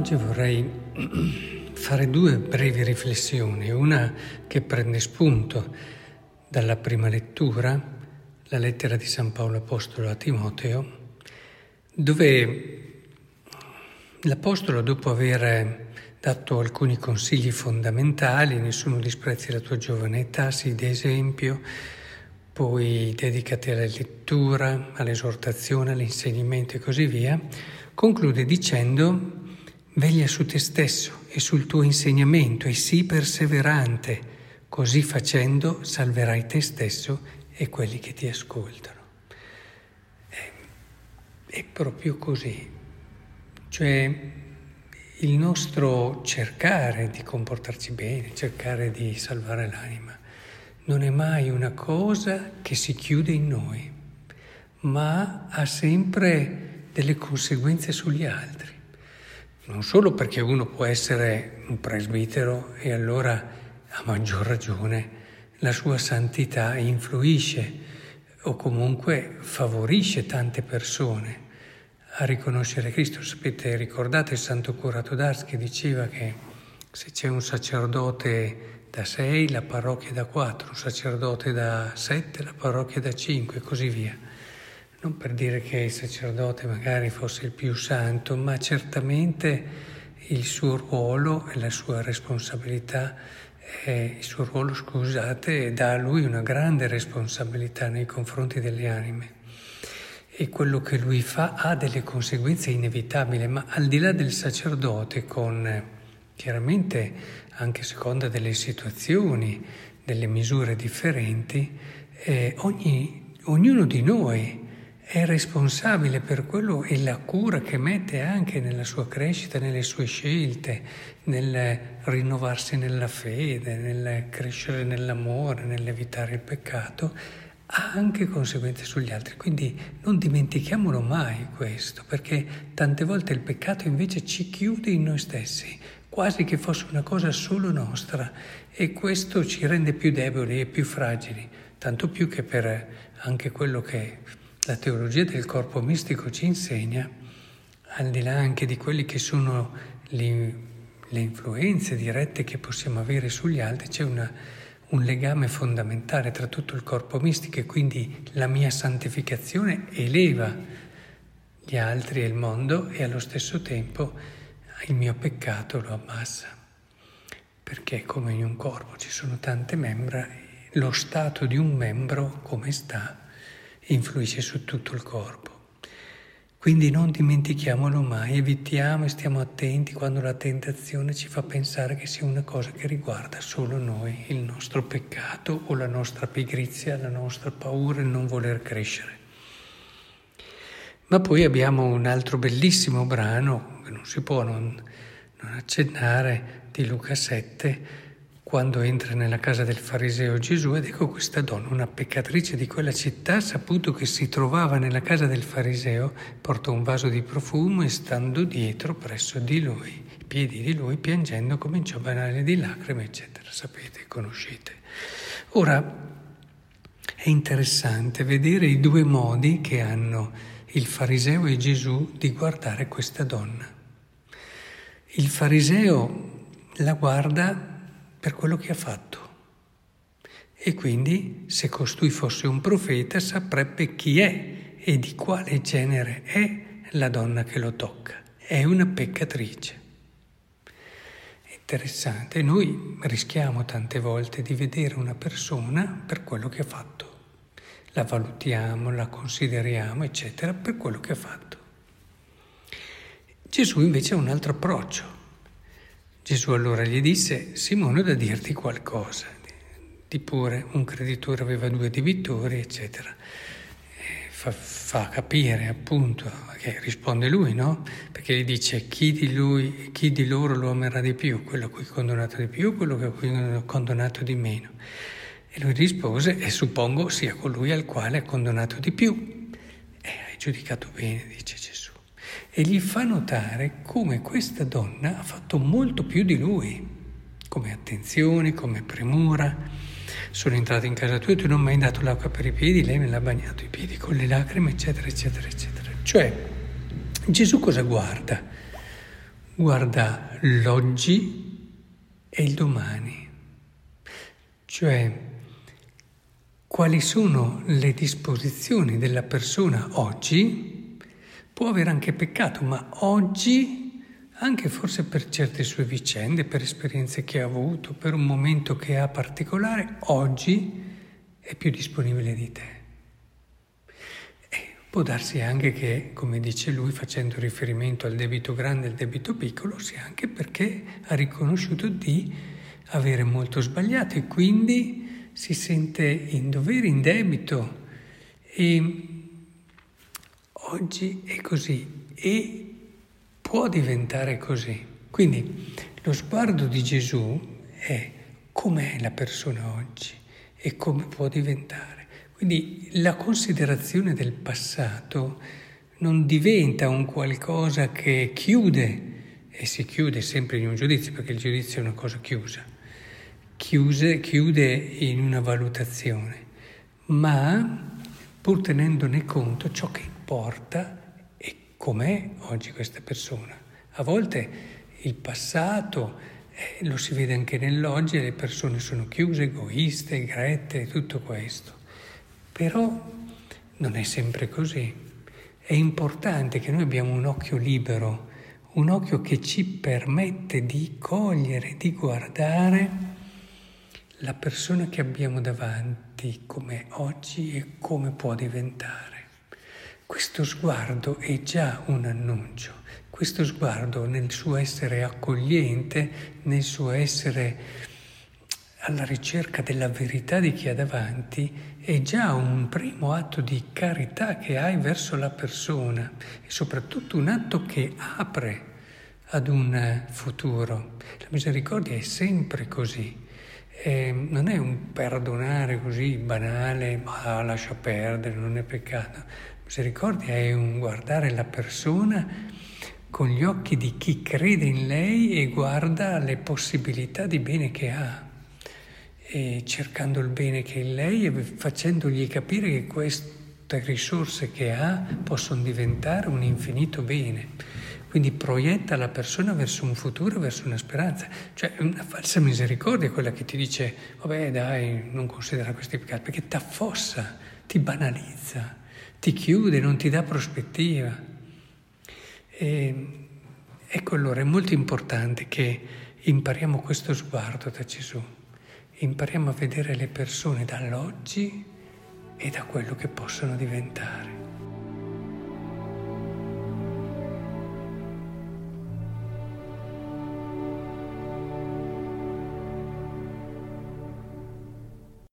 Oggi vorrei fare due brevi riflessioni, una che prende spunto dalla prima lettura, la lettera di San Paolo Apostolo a Timoteo, dove l'Apostolo, dopo aver dato alcuni consigli fondamentali, nessuno disprezzi la tua giovane età, sii d'esempio, poi dedicati alla lettura, all'esortazione, all'insegnamento e così via, conclude dicendo Veglia su te stesso e sul tuo insegnamento e sii perseverante, così facendo salverai te stesso e quelli che ti ascoltano. È, è proprio così, cioè il nostro cercare di comportarci bene, cercare di salvare l'anima, non è mai una cosa che si chiude in noi, ma ha sempre delle conseguenze sugli altri non solo perché uno può essere un presbitero e allora a maggior ragione la sua santità influisce o comunque favorisce tante persone a riconoscere Cristo. Sapete, ricordate il Santo Curato d'Ars che diceva che se c'è un sacerdote da sei, la parrocchia da quattro, un sacerdote da sette, la parrocchia da cinque e così via non per dire che il sacerdote magari fosse il più santo, ma certamente il suo ruolo e la sua responsabilità, eh, il suo ruolo, scusate, dà a lui una grande responsabilità nei confronti delle anime. E quello che lui fa ha delle conseguenze inevitabili, ma al di là del sacerdote, con chiaramente anche a seconda delle situazioni, delle misure differenti, eh, ogni, ognuno di noi è responsabile per quello e la cura che mette anche nella sua crescita, nelle sue scelte, nel rinnovarsi nella fede, nel crescere nell'amore, nell'evitare il peccato, ha anche conseguenze sugli altri. Quindi non dimentichiamolo mai questo, perché tante volte il peccato invece ci chiude in noi stessi, quasi che fosse una cosa solo nostra e questo ci rende più deboli e più fragili, tanto più che per anche quello che la teologia del corpo mistico ci insegna, al di là anche di quelli che sono le, le influenze dirette che possiamo avere sugli altri, c'è una, un legame fondamentale tra tutto il corpo mistico e quindi la mia santificazione eleva gli altri e il mondo e allo stesso tempo il mio peccato lo abbassa. Perché come in un corpo ci sono tante membra, lo stato di un membro come sta influisce su tutto il corpo. Quindi non dimentichiamolo mai, evitiamo e stiamo attenti quando la tentazione ci fa pensare che sia una cosa che riguarda solo noi, il nostro peccato o la nostra pigrizia, la nostra paura, il non voler crescere. Ma poi abbiamo un altro bellissimo brano, che non si può non, non accennare, di Luca 7, quando entra nella casa del fariseo Gesù ed ecco questa donna, una peccatrice di quella città, saputo che si trovava nella casa del fariseo, porta un vaso di profumo e stando dietro presso di lui, i piedi di lui, piangendo, cominciò a banare di lacrime, eccetera. Sapete, conoscete. Ora, è interessante vedere i due modi che hanno il fariseo e Gesù di guardare questa donna. Il fariseo la guarda per quello che ha fatto. E quindi, se costui fosse un profeta, saprebbe chi è e di quale genere è la donna che lo tocca. È una peccatrice. Interessante, noi rischiamo tante volte di vedere una persona per quello che ha fatto. La valutiamo, la consideriamo, eccetera, per quello che ha fatto. Gesù invece ha un altro approccio Gesù allora gli disse, Simone, ho da dirti qualcosa. Di pure un creditore aveva due debitori, eccetera. Fa, fa, capire appunto che risponde lui, no? Perché gli dice chi di, lui, chi di loro lo amerà di più, quello a cui è condonato di più, quello a cui è condonato di meno. E lui rispose, e suppongo sia colui al quale è condonato di più. E hai giudicato bene, dice Gesù e gli fa notare come questa donna ha fatto molto più di lui, come attenzione, come premura. Sono entrato in casa tua e tu non mi hai dato l'acqua per i piedi, lei me l'ha bagnato i piedi con le lacrime, eccetera, eccetera, eccetera. Cioè, Gesù cosa guarda? guarda l'oggi e il domani, cioè quali sono le disposizioni della persona oggi, può avere anche peccato, ma oggi, anche forse per certe sue vicende, per esperienze che ha avuto, per un momento che ha particolare, oggi è più disponibile di te. E può darsi anche che, come dice lui, facendo riferimento al debito grande e al debito piccolo, sia anche perché ha riconosciuto di avere molto sbagliato e quindi si sente in dovere, in debito e oggi è così e può diventare così. Quindi lo sguardo di Gesù è com'è la persona oggi e come può diventare. Quindi la considerazione del passato non diventa un qualcosa che chiude e si chiude sempre in un giudizio perché il giudizio è una cosa chiusa chiuse, chiude in una valutazione, ma pur tenendone conto ciò che importa è com'è oggi questa persona. A volte il passato eh, lo si vede anche nell'oggi e le persone sono chiuse, egoiste, grette, tutto questo. Però non è sempre così. È importante che noi abbiamo un occhio libero, un occhio che ci permette di cogliere, di guardare la persona che abbiamo davanti come oggi e come può diventare. Questo sguardo è già un annuncio, questo sguardo nel suo essere accogliente, nel suo essere alla ricerca della verità di chi ha davanti, è già un primo atto di carità che hai verso la persona e soprattutto un atto che apre ad un futuro. La misericordia è sempre così eh, non è un perdonare così banale, ma lascia perdere, non è peccato. Misericordia è un guardare la persona con gli occhi di chi crede in lei e guarda le possibilità di bene che ha, e cercando il bene che è in lei e facendogli capire che queste risorse che ha possono diventare un infinito bene. Quindi proietta la persona verso un futuro, verso una speranza. Cioè una falsa misericordia è quella che ti dice, vabbè dai, non considera questi peccati, perché ti affossa, ti banalizza, ti chiude, non ti dà prospettiva. E, ecco allora, è molto importante che impariamo questo sguardo da Gesù, impariamo a vedere le persone dall'oggi e da quello che possono diventare.